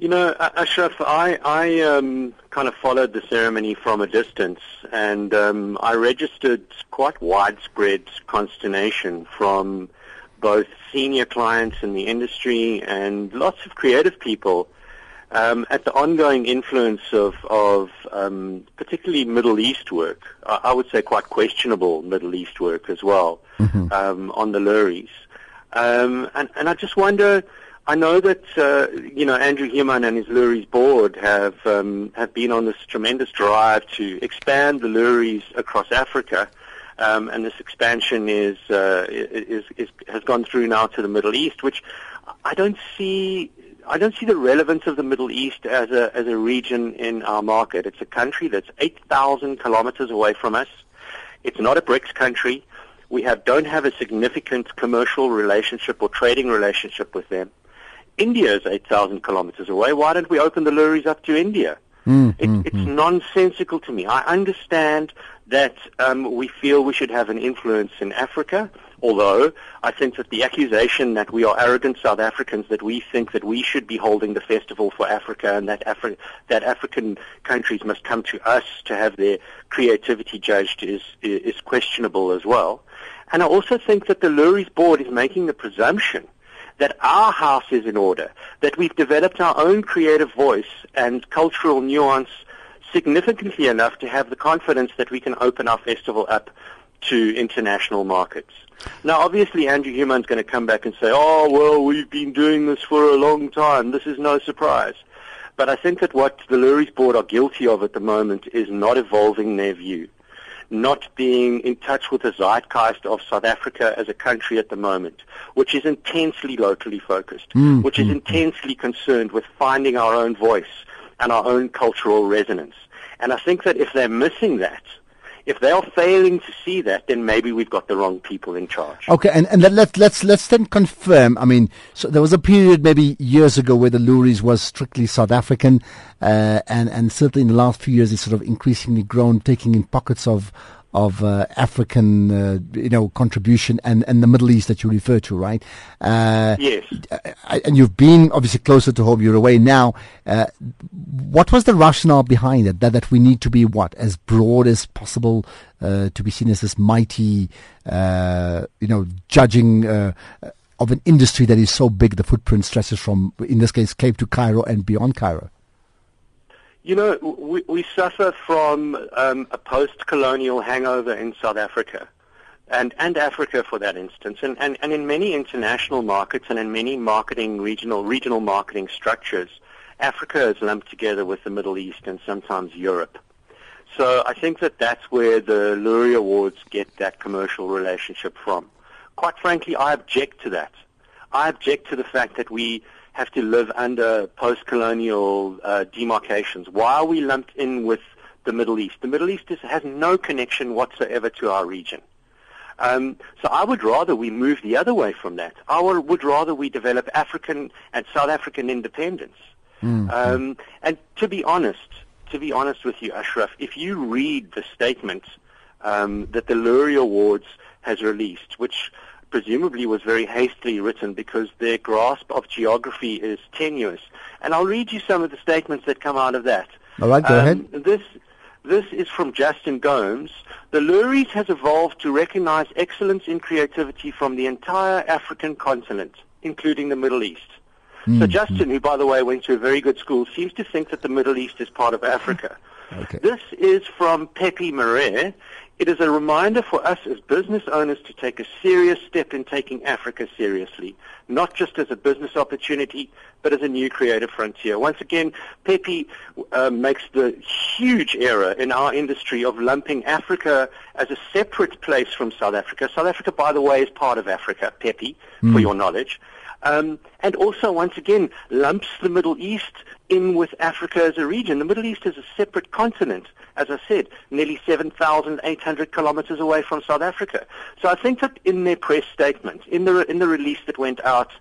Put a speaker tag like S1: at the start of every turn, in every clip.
S1: You know, Ashraf, I, I um, kind of followed the ceremony from a distance, and um, I registered quite widespread consternation from both senior clients in the industry and lots of creative people um, at the ongoing influence of, of um, particularly Middle East work. I, I, would say quite questionable Middle East work as well mm-hmm. um, on the Loeries. Um, and, and I just wonder I know that uh, you know Andrew Human and his Loeries board have um, have been on this tremendous drive to expand the Loeries across Africa, um, and this expansion is, uh, is, is has gone through now to the Middle East, which I don't see. I don't see the relevance of the Middle East as a as a region in our market. It's a country that's 8,000 kilometers away from us. It's not a BRICS country. We have don't have a significant commercial relationship or trading relationship with them. India is 8,000 kilometers away. Why don't we open the Loeries up to India? Mm, it, mm, it's mm. nonsensical to me. I understand that um, we feel we should have an influence in Africa, although I think that the accusation that we are arrogant South Africans, that we think that we should be holding the festival for Africa and that, Afri- that African countries must come to us to have their creativity judged is, is questionable as well. And I also think that the Loeries board is making the presumption that our house is in order, that we've developed our own creative voice and cultural nuance significantly enough to have the confidence that we can open our festival up to international markets. Now, obviously, Andrew Human's going to come back and say, oh, well, we've been doing this for a long time. This is no surprise. But I think that what the Loeries Board are guilty of at the moment is not evolving their view not being in touch with the zeitgeist of South Africa as a country at the moment, which is intensely locally focused, mm, which is mm, intensely concerned with finding our own voice and our own cultural resonance. And I think that if they're missing that, if they are failing to see that, then maybe we've got the wrong people in charge.
S2: Okay, and, and let, let, let's let's then confirm. I mean, so there was a period maybe years ago where the Luries was strictly South African, uh, and and certainly in the last few years it's sort of increasingly grown, taking in pockets of of uh, African, uh, you know, contribution and, and the Middle East that you refer to, right?
S1: Uh, yes.
S2: And you've been obviously closer to home. You're away now. Uh, what was the rationale behind it? That that we need to be what as broad as possible uh, to be seen as this mighty, uh, you know, judging. of an industry that is so big, the footprint stretches from, in this case, Cape to Cairo and beyond Cairo.
S1: You know, we, we suffer from um, a post-colonial hangover in South Africa, and, and Africa for that instance, and, and, and in many international markets and in many marketing regional regional marketing structures, Africa is lumped together with the Middle East and sometimes Europe. So I think that that's where the Loerie Awards get that commercial relationship from. Quite frankly, I object to that. I object to the fact that we have to live under post-colonial uh, demarcations. Why are we lumped in with the Middle East? The Middle East is, has no connection whatsoever to our region. Um, so I would rather we move the other way from that. I would rather we develop African and South African independence. Mm-hmm. Um, and to be honest, to be honest with you, Ashraf, if you read the statement um, that the Loerie Awards has released, which presumably was very hastily written because their grasp of geography is tenuous. And I'll read you some of the statements that come out of that.
S2: All right, go um, ahead.
S1: This, this is from Justin Gomes. The Loeries has evolved to recognize excellence in creativity from the entire African continent, including the Middle East. Mm. So Justin, who by the way went to a very good school, seems to think that the Middle East is part of Africa. Okay. This is from Pepe Marais. It is a reminder for us as business owners to take a serious step in taking Africa seriously, not just as a business opportunity, but as a new creative frontier. Once again, Pepe uh, makes the huge error in our industry of lumping Africa as a separate place from South Africa. South Africa, by the way, is part of Africa, Pepe, mm. for hmm. your knowledge. Um, and also, once again, lumps the Middle East in with Africa as a region. The Middle East is a separate continent as I said, nearly 7,800 kilometers away from South Africa. So I think that in their press statement, in the, in the release that went out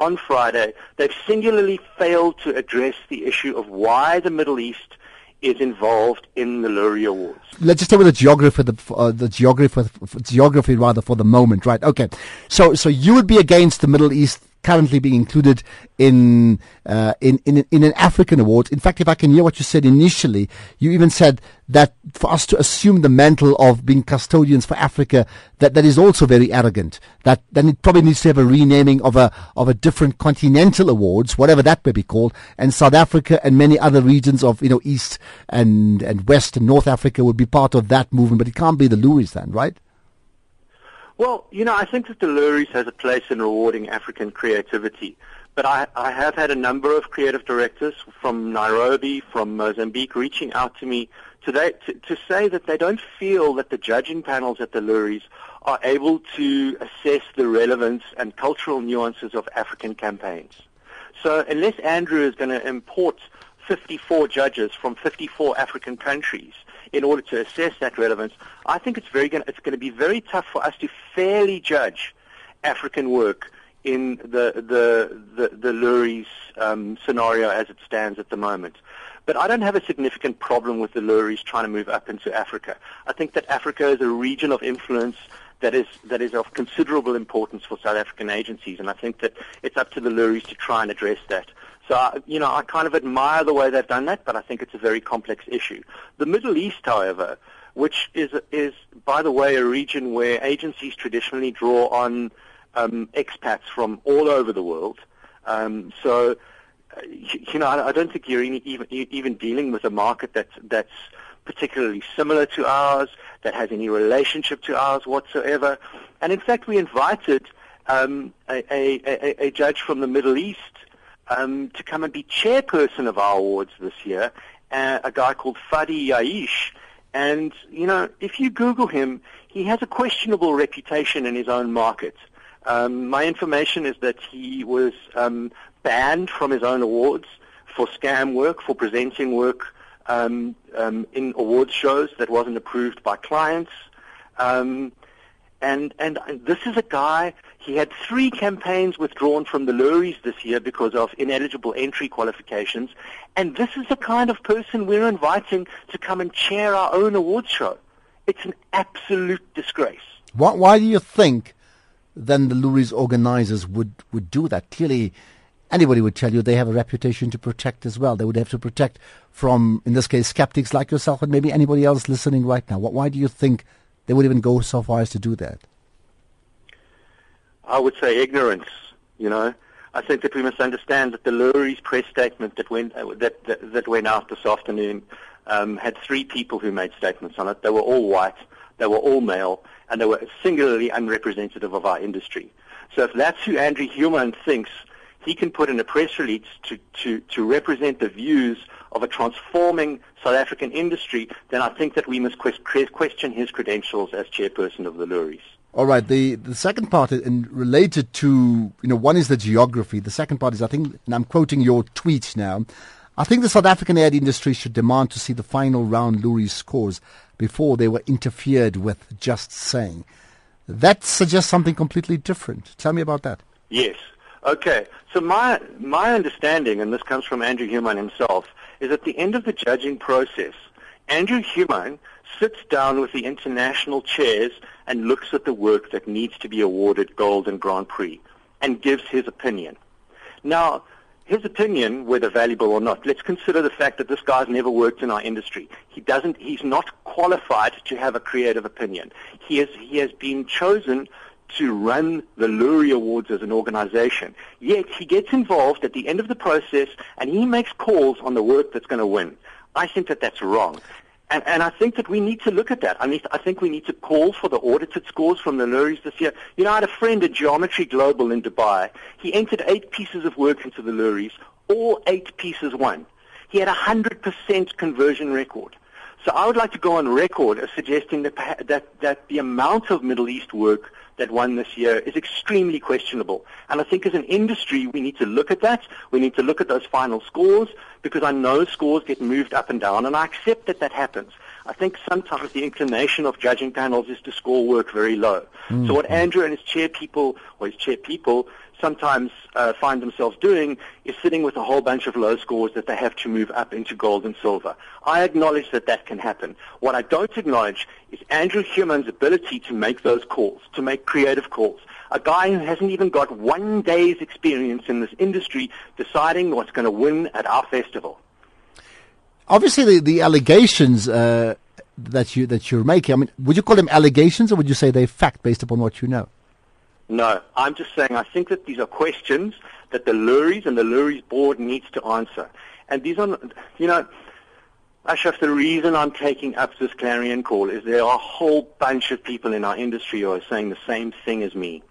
S1: on Friday, they've singularly failed to address the issue of why the Middle East is involved in the Loerie Awards.
S2: Let's just stay with the geography, the, uh, the geography, geography rather for the moment, right? Okay, so so you would be against the Middle East currently being included in, uh, in, in, in an African award. In fact, if I can hear what you said initially, you even said that for us to assume the mantle of being custodians for Africa, that, that is also very arrogant. That then it probably needs to have a renaming of a of a different continental awards, whatever that may be called, and South Africa and many other regions of you know East and and West and North Africa would be part of that movement, but it can't be the Loeries then, right?
S1: Well, you know, I think that the Loeries has a place in rewarding African creativity. But I, I have had a number of creative directors from Nairobi, from Mozambique, reaching out to me today to, to say that they don't feel that the judging panels at the Loeries are able to assess the relevance and cultural nuances of African campaigns. So unless Andrew is going to import 54 judges from 54 African countries in order to assess that relevance, I think it's very it's going to be very tough for us to fairly judge African work in the the the, the Loeries um, scenario as it stands at the moment. But I don't have a significant problem with the Loerie's trying to move up into Africa. I think that Africa is a region of influence that is that is of considerable importance for South African agencies, and I think that it's up to the Loerie's to try and address that. So, you know, I kind of admire the way they've done that, but I think it's a very complex issue. The Middle East, however, which is is by the way a region where agencies traditionally draw on um, expats from all over the world. Um, so, uh, you know, I, don't think you're even even dealing with a market that's that's particularly similar to ours, that has any relationship to ours whatsoever. And in fact, we invited um, a, a, a, judge from the Middle East um, to come and be chairperson of our awards this year, uh, a guy called Fadi Yaish. And, you know, if you Google him, he has a questionable reputation in his own market. Um, my information is that he was um, banned from his own awards for scam work, for presenting work um, um, in awards shows that wasn't approved by clients. Um, and, and this is a guy, he had three campaigns withdrawn from the Loeries this year because of ineligible entry qualifications. And this is the kind of person we're inviting to come and chair our own awards show. It's an absolute disgrace.
S2: Why, why do you think then the Loeries organizers would, would do that. Clearly, anybody would tell you they have a reputation to protect as well. They would have to protect from, in this case, skeptics like yourself and maybe anybody else listening right now. Why do you think they would even go so far as to do that?
S1: I would say ignorance, you know. I think that we must understand that the Loeries press statement that went, uh, that, that, that, went out this afternoon um, had three people who made statements on it. They were all white. They were all male and they were singularly unrepresentative of our industry. So if that's who Andrew Human thinks he can put in a press release to, to, to represent the views of a transforming South African industry, then I think that we must question his credentials as chairperson of the Loeries.
S2: All right. The the second part in related to you know one is the geography. The second part is I think and I'm quoting your tweet now. I think the South African ad industry should demand to see the final round Loeries scores before they were interfered with just saying. That suggests something completely different. Tell me about that.
S1: Yes. Okay. So my my understanding, and this comes from Andrew Human himself, is at the end of the judging process, Andrew Human sits down with the international chairs and looks at the work that needs to be awarded gold and Grand Prix and gives his opinion. Now, his opinion, whether valuable or not, let's consider the fact that this guy's never worked in our industry. He doesn't, he's not qualified to have a creative opinion. He has, he has been chosen to run the Loerie Awards as an organization. Yet he gets involved at the end of the process and he makes calls on the work that's going to win. I think that that's wrong. And, and I think that we need to look at that. I, need, I think we need to call for the audited scores from the Loeries this year. You know, I had a friend at Geometry Global in Dubai. He entered eight pieces of work into the Loerie's. All eight pieces won. He had a 100% conversion record. So I would like to go on record as suggesting that, that, that the amount of Middle East work that won this year is extremely questionable. And I think as an industry, we need to look at that. We need to look at those final scores because I know scores get moved up and down, and I accept that that happens. I think sometimes the inclination of judging panels is to score work very low. Mm-hmm. So what Andrew and his chair people, or his chair people, sometimes uh, find themselves doing is sitting with a whole bunch of low scores that they have to move up into gold and silver. I acknowledge that that can happen. What I don't acknowledge is Andrew Human's ability to make those calls, to make creative calls. A guy who hasn't even got one day's experience in this industry deciding what's going to win at our festival.
S2: Obviously, the, the allegations uh, that you that you're making. I mean, would you call them allegations, or would you say they're fact based upon what you know?
S1: No, I'm just saying I think that these are questions that the Loeries and the Loeries board needs to answer. And these are, you know, Ashraf, the reason I'm taking up this clarion call is there are a whole bunch of people in our industry who are saying the same thing as me.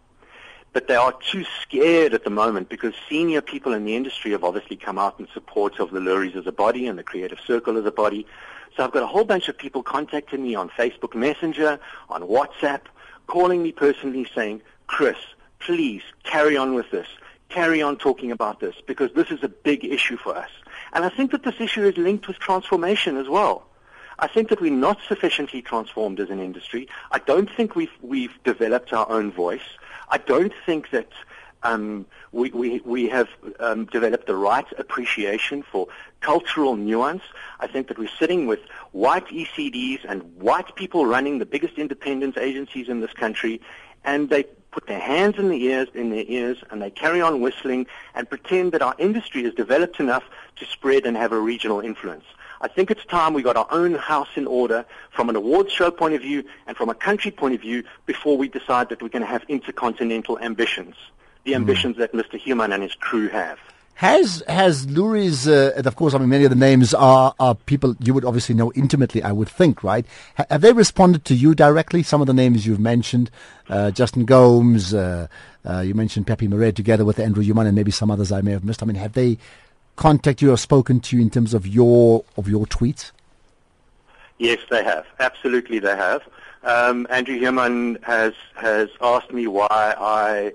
S1: But they are too scared at the moment because senior people in the industry have obviously come out in support of the Loeries as a body and the Creative Circle as a body. So I've got a whole bunch of people contacting me on Facebook Messenger, on WhatsApp, calling me personally saying, Chris, please carry on with this. Carry on talking about this because this is a big issue for us. And I think that this issue is linked with transformation as well. I think that we're not sufficiently transformed as an industry. I don't think we've, we've developed our own voice. I don't think that um, we, we, we have um, developed the right appreciation for cultural nuance. I think that we're sitting with white ECDs and white people running the biggest independence agencies in this country, and they put their hands in the ears in their ears and they carry on whistling and pretend that our industry is developed enough to spread and have a regional influence. I think it's time we got our own house in order from an awards show point of view and from a country point of view before we decide that we're going to have intercontinental ambitions, the mm. ambitions that Mr. Human and his crew have.
S2: Has has Loeries, uh, and of course, I mean, many of the names are, are people you would obviously know intimately, I would think, right? H- have they responded to you directly? Some of the names you've mentioned, uh, Justin Gomes, uh, uh you mentioned Pepe Marais together with Andrew Human and maybe some others I may have missed. I mean, have they contacted you or spoken to you in terms of your of your tweets?
S1: Yes, they have. Absolutely, they have. Um, Andrew Human has has asked me why I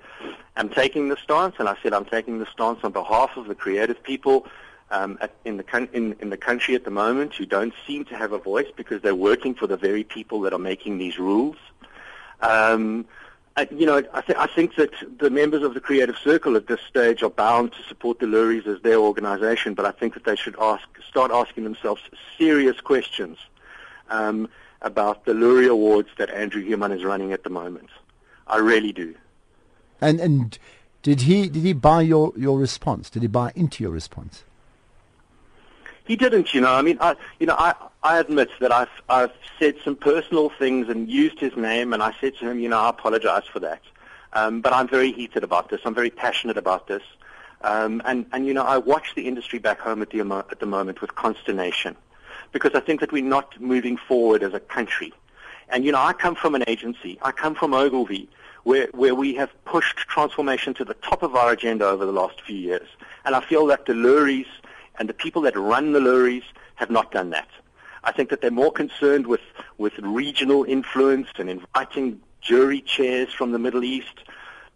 S1: am taking the stance, and I said I'm taking the stance on behalf of the creative people um, at, in the in, in the country at the moment who don't seem to have a voice because they're working for the very people that are making these rules. Um, I, you know, I, th- I think that the members of the Creative Circle at this stage are bound to support the Loeries as their organization, but I think that they should ask, start asking themselves serious questions um, about the Loerie Awards that Andrew Human is running at the moment. I really do.
S2: And and did he did he buy your, your response? Did he buy into your response?
S1: He didn't, you know. I mean, I you know, I I admit that I've I've said some personal things and used his name, and I said to him, you know, I apologize for that. Um, but I'm very heated about this. I'm very passionate about this. Um, and, and, you know, I watch the industry back home at the, at the moment with consternation because I think that we're not moving forward as a country. And, you know, I come from an agency. I come from Ogilvy, where, where we have pushed transformation to the top of our agenda over the last few years. And I feel that the Loeries and the people that run the Loeries have not done that. I think that they're more concerned with, with regional influence and inviting jury chairs from the Middle East.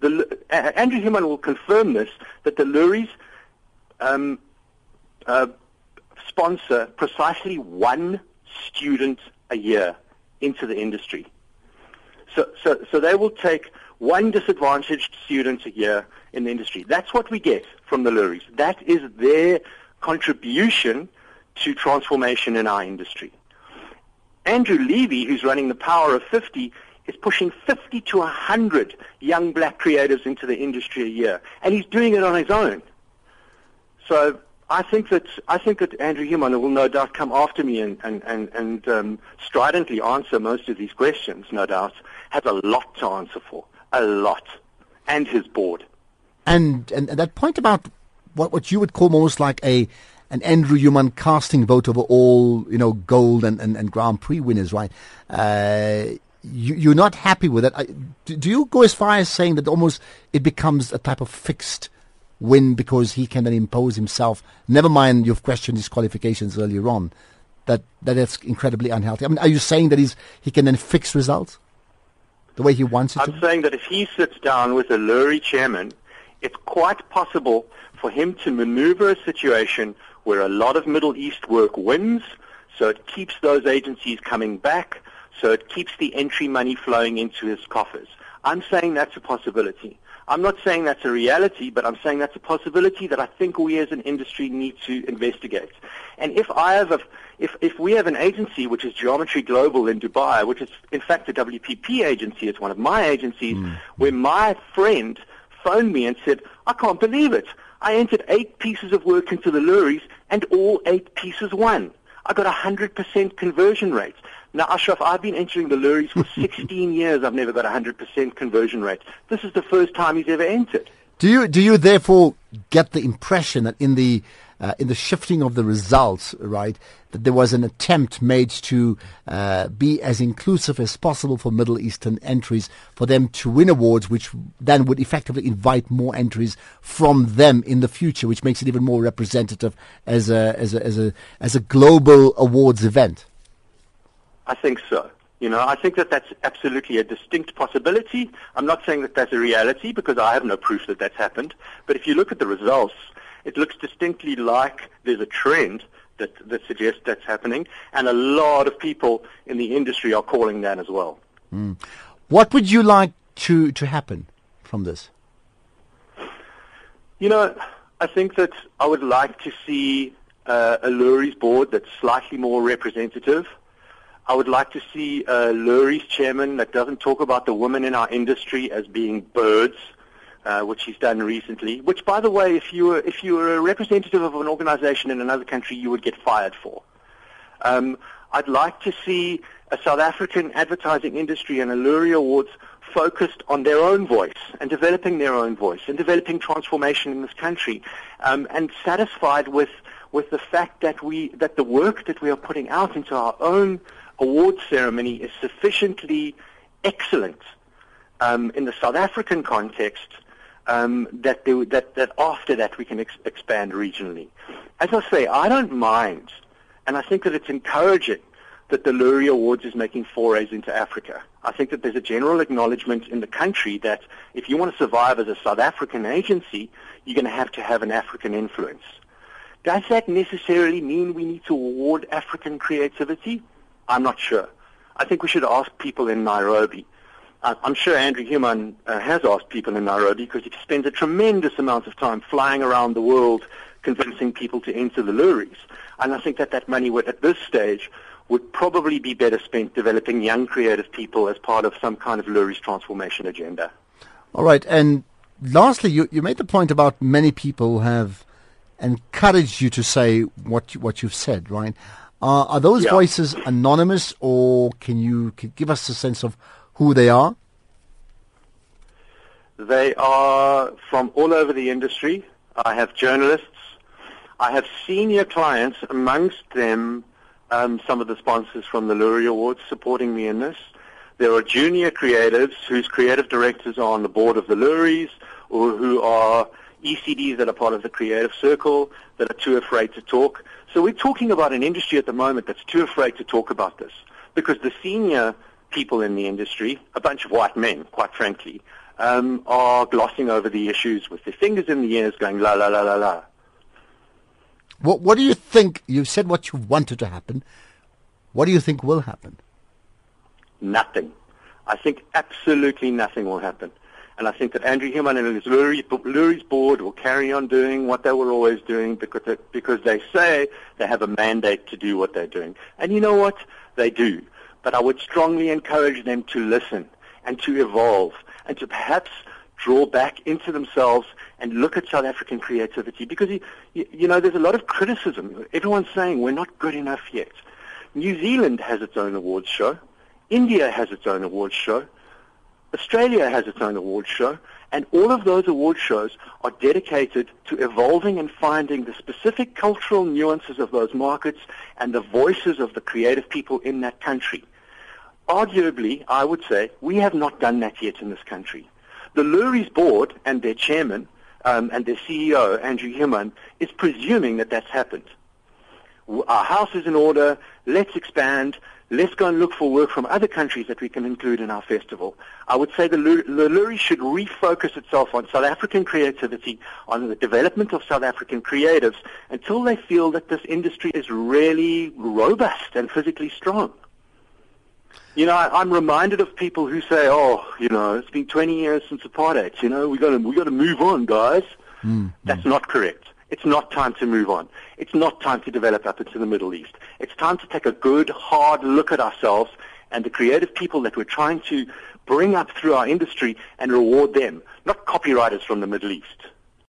S1: The, uh, Andrew Human will confirm this, that the Loeries um, uh, sponsor precisely one student a year into the industry. So, so, so they will take one disadvantaged student a year in the industry. That's what we get from the Loeries. That is their contribution to transformation in our industry. Andrew Levy, who's running the Power of 50, is pushing 50 to 100 young black creatives into the industry a year, and he's doing it on his own. So I think that I think that Andrew Human will no doubt come after me and and and, and um, stridently answer most of these questions. No doubt has a lot to answer for, a lot, and his board.
S2: And and that point about what what you would call almost like a an Andrew Human casting vote over all, you know, gold and, and, and Grand Prix winners, right? Uh, you, you're not happy with it. Do, do, you go as far as saying that almost it becomes a type of fixed win because he can then impose himself? Never mind, you've questioned his qualifications earlier on. That that is incredibly unhealthy. I mean, are you saying that he's he can then fix results the way he wants it?
S1: I'm saying that if he sits down with a Loerie chairman, it's quite possible for him to maneuver a situation where a lot of Middle East work wins, so it keeps those agencies coming back, so it keeps the entry money flowing into his coffers. I'm saying that's a possibility. I'm not saying that's a reality, but I'm saying that's a possibility that I think we as an industry need to investigate. And if I have a, if, if we have an agency which is Geometry Global in Dubai, which is in fact a WPP agency, it's one of my agencies, mm. where my friend phoned me and said, I can't believe it. I entered eight pieces of work into the Loeries and all eight pieces won. I got a 100% conversion rate. Now, Ashraf, I've been entering the Loeries for 16 years. I've never got a 100% conversion rate. This is the first time he's ever entered.
S2: Do you, do you therefore get the impression that in the uh, in the shifting of the results, right, that there was an attempt made to uh, be as inclusive as possible for Middle Eastern entries, for them to win awards, which then would effectively invite more entries from them in the future, which makes it even more representative as a as a as a as a global awards event.
S1: I think so. You know, I think that that's absolutely a distinct possibility. I'm not saying that that's a reality because I have no proof that that's happened. But if you look at the results, it looks distinctly like there's a trend that, that suggests that's happening. And a lot of people in the industry are calling that as well.
S2: Mm. What would you like to, to happen from this?
S1: You know, I think that I would like to see uh, a Loerie's board that's slightly more representative. I would like to see a Loerie's chairman that doesn't talk about the women in our industry as being birds, uh, which he's done recently. Which, by the way, if you were if you were a representative of an organization in another country, you would get fired for. Um, I'd like to see a South African advertising industry and a Loerie Awards focused on their own voice and developing their own voice and developing transformation in this country, um, and satisfied with with the fact that we that the work that we are putting out into our own award ceremony is sufficiently excellent um, in the South African context um, that, they, that, that after that we can ex- expand regionally. As I say, I don't mind, and I think that it's encouraging that the Loerie Awards is making forays into Africa. I think that there's a general acknowledgement in the country that if you want to survive as a South African agency, you're going to have to have an African influence. Does that necessarily mean we need to award African creativity? I'm not sure. I think we should ask people in Nairobi. I'm sure Andrew Human uh, has asked people in Nairobi because he spends a tremendous amount of time flying around the world convincing people to enter the Loeries. And I think that that money would, at this stage would probably be better spent developing young creative people as part of some kind of Loeries transformation agenda.
S2: All right. And lastly, you, you made the point about many people have encouraged you to say what, what you've said, right? Uh, are those yeah. voices anonymous, or can you can give us a sense of who they are?
S1: They are from all over the industry. I have journalists. I have senior clients, amongst them um, some of the sponsors from the Loerie Awards supporting me in this. There are junior creatives whose creative directors are on the board of the Loeries or who are ECDs that are part of the creative circle that are too afraid to talk. So we're talking about an industry at the moment that's too afraid to talk about this because the senior people in the industry, a bunch of white men, quite frankly, um, are glossing over the issues with their fingers in the ears going la la la la la.
S2: What, what do you think? You've said what you wanted to happen. What do you think will happen?
S1: Nothing. I think absolutely nothing will happen. And I think that Andrew Human and his Loerie's board will carry on doing what they were always doing because they, because they say they have a mandate to do what they're doing. And you know what? They do. But I would strongly encourage them to listen and to evolve and to perhaps draw back into themselves and look at South African creativity because, you, you know, there's a lot of criticism. Everyone's saying we're not good enough yet. New Zealand has its own awards show. India has its own awards show. Australia has its own award show, and all of those award shows are dedicated to evolving and finding the specific cultural nuances of those markets and the voices of the creative people in that country. Arguably, I would say, we have not done that yet in this country. The Loerie's board and their chairman um, and their CEO, Andrew Human, is presuming that that's happened. Our house is in order. Let's expand let's go and look for work from other countries that we can include in our festival. I would say the Loerie should refocus itself on South African creativity, on the development of South African creatives, until they feel that this industry is really robust and physically strong. You know, I, am reminded of people who say, "Oh, you know, it's been 20 years since apartheid. You know, we got to we got to move on, guys." Mm, That's not correct. It's not time to move on. It's not time to develop up into the Middle East. It's time to take a good, hard look at ourselves and the creative people that we're trying to bring up through our industry and reward them, not copywriters from the Middle East.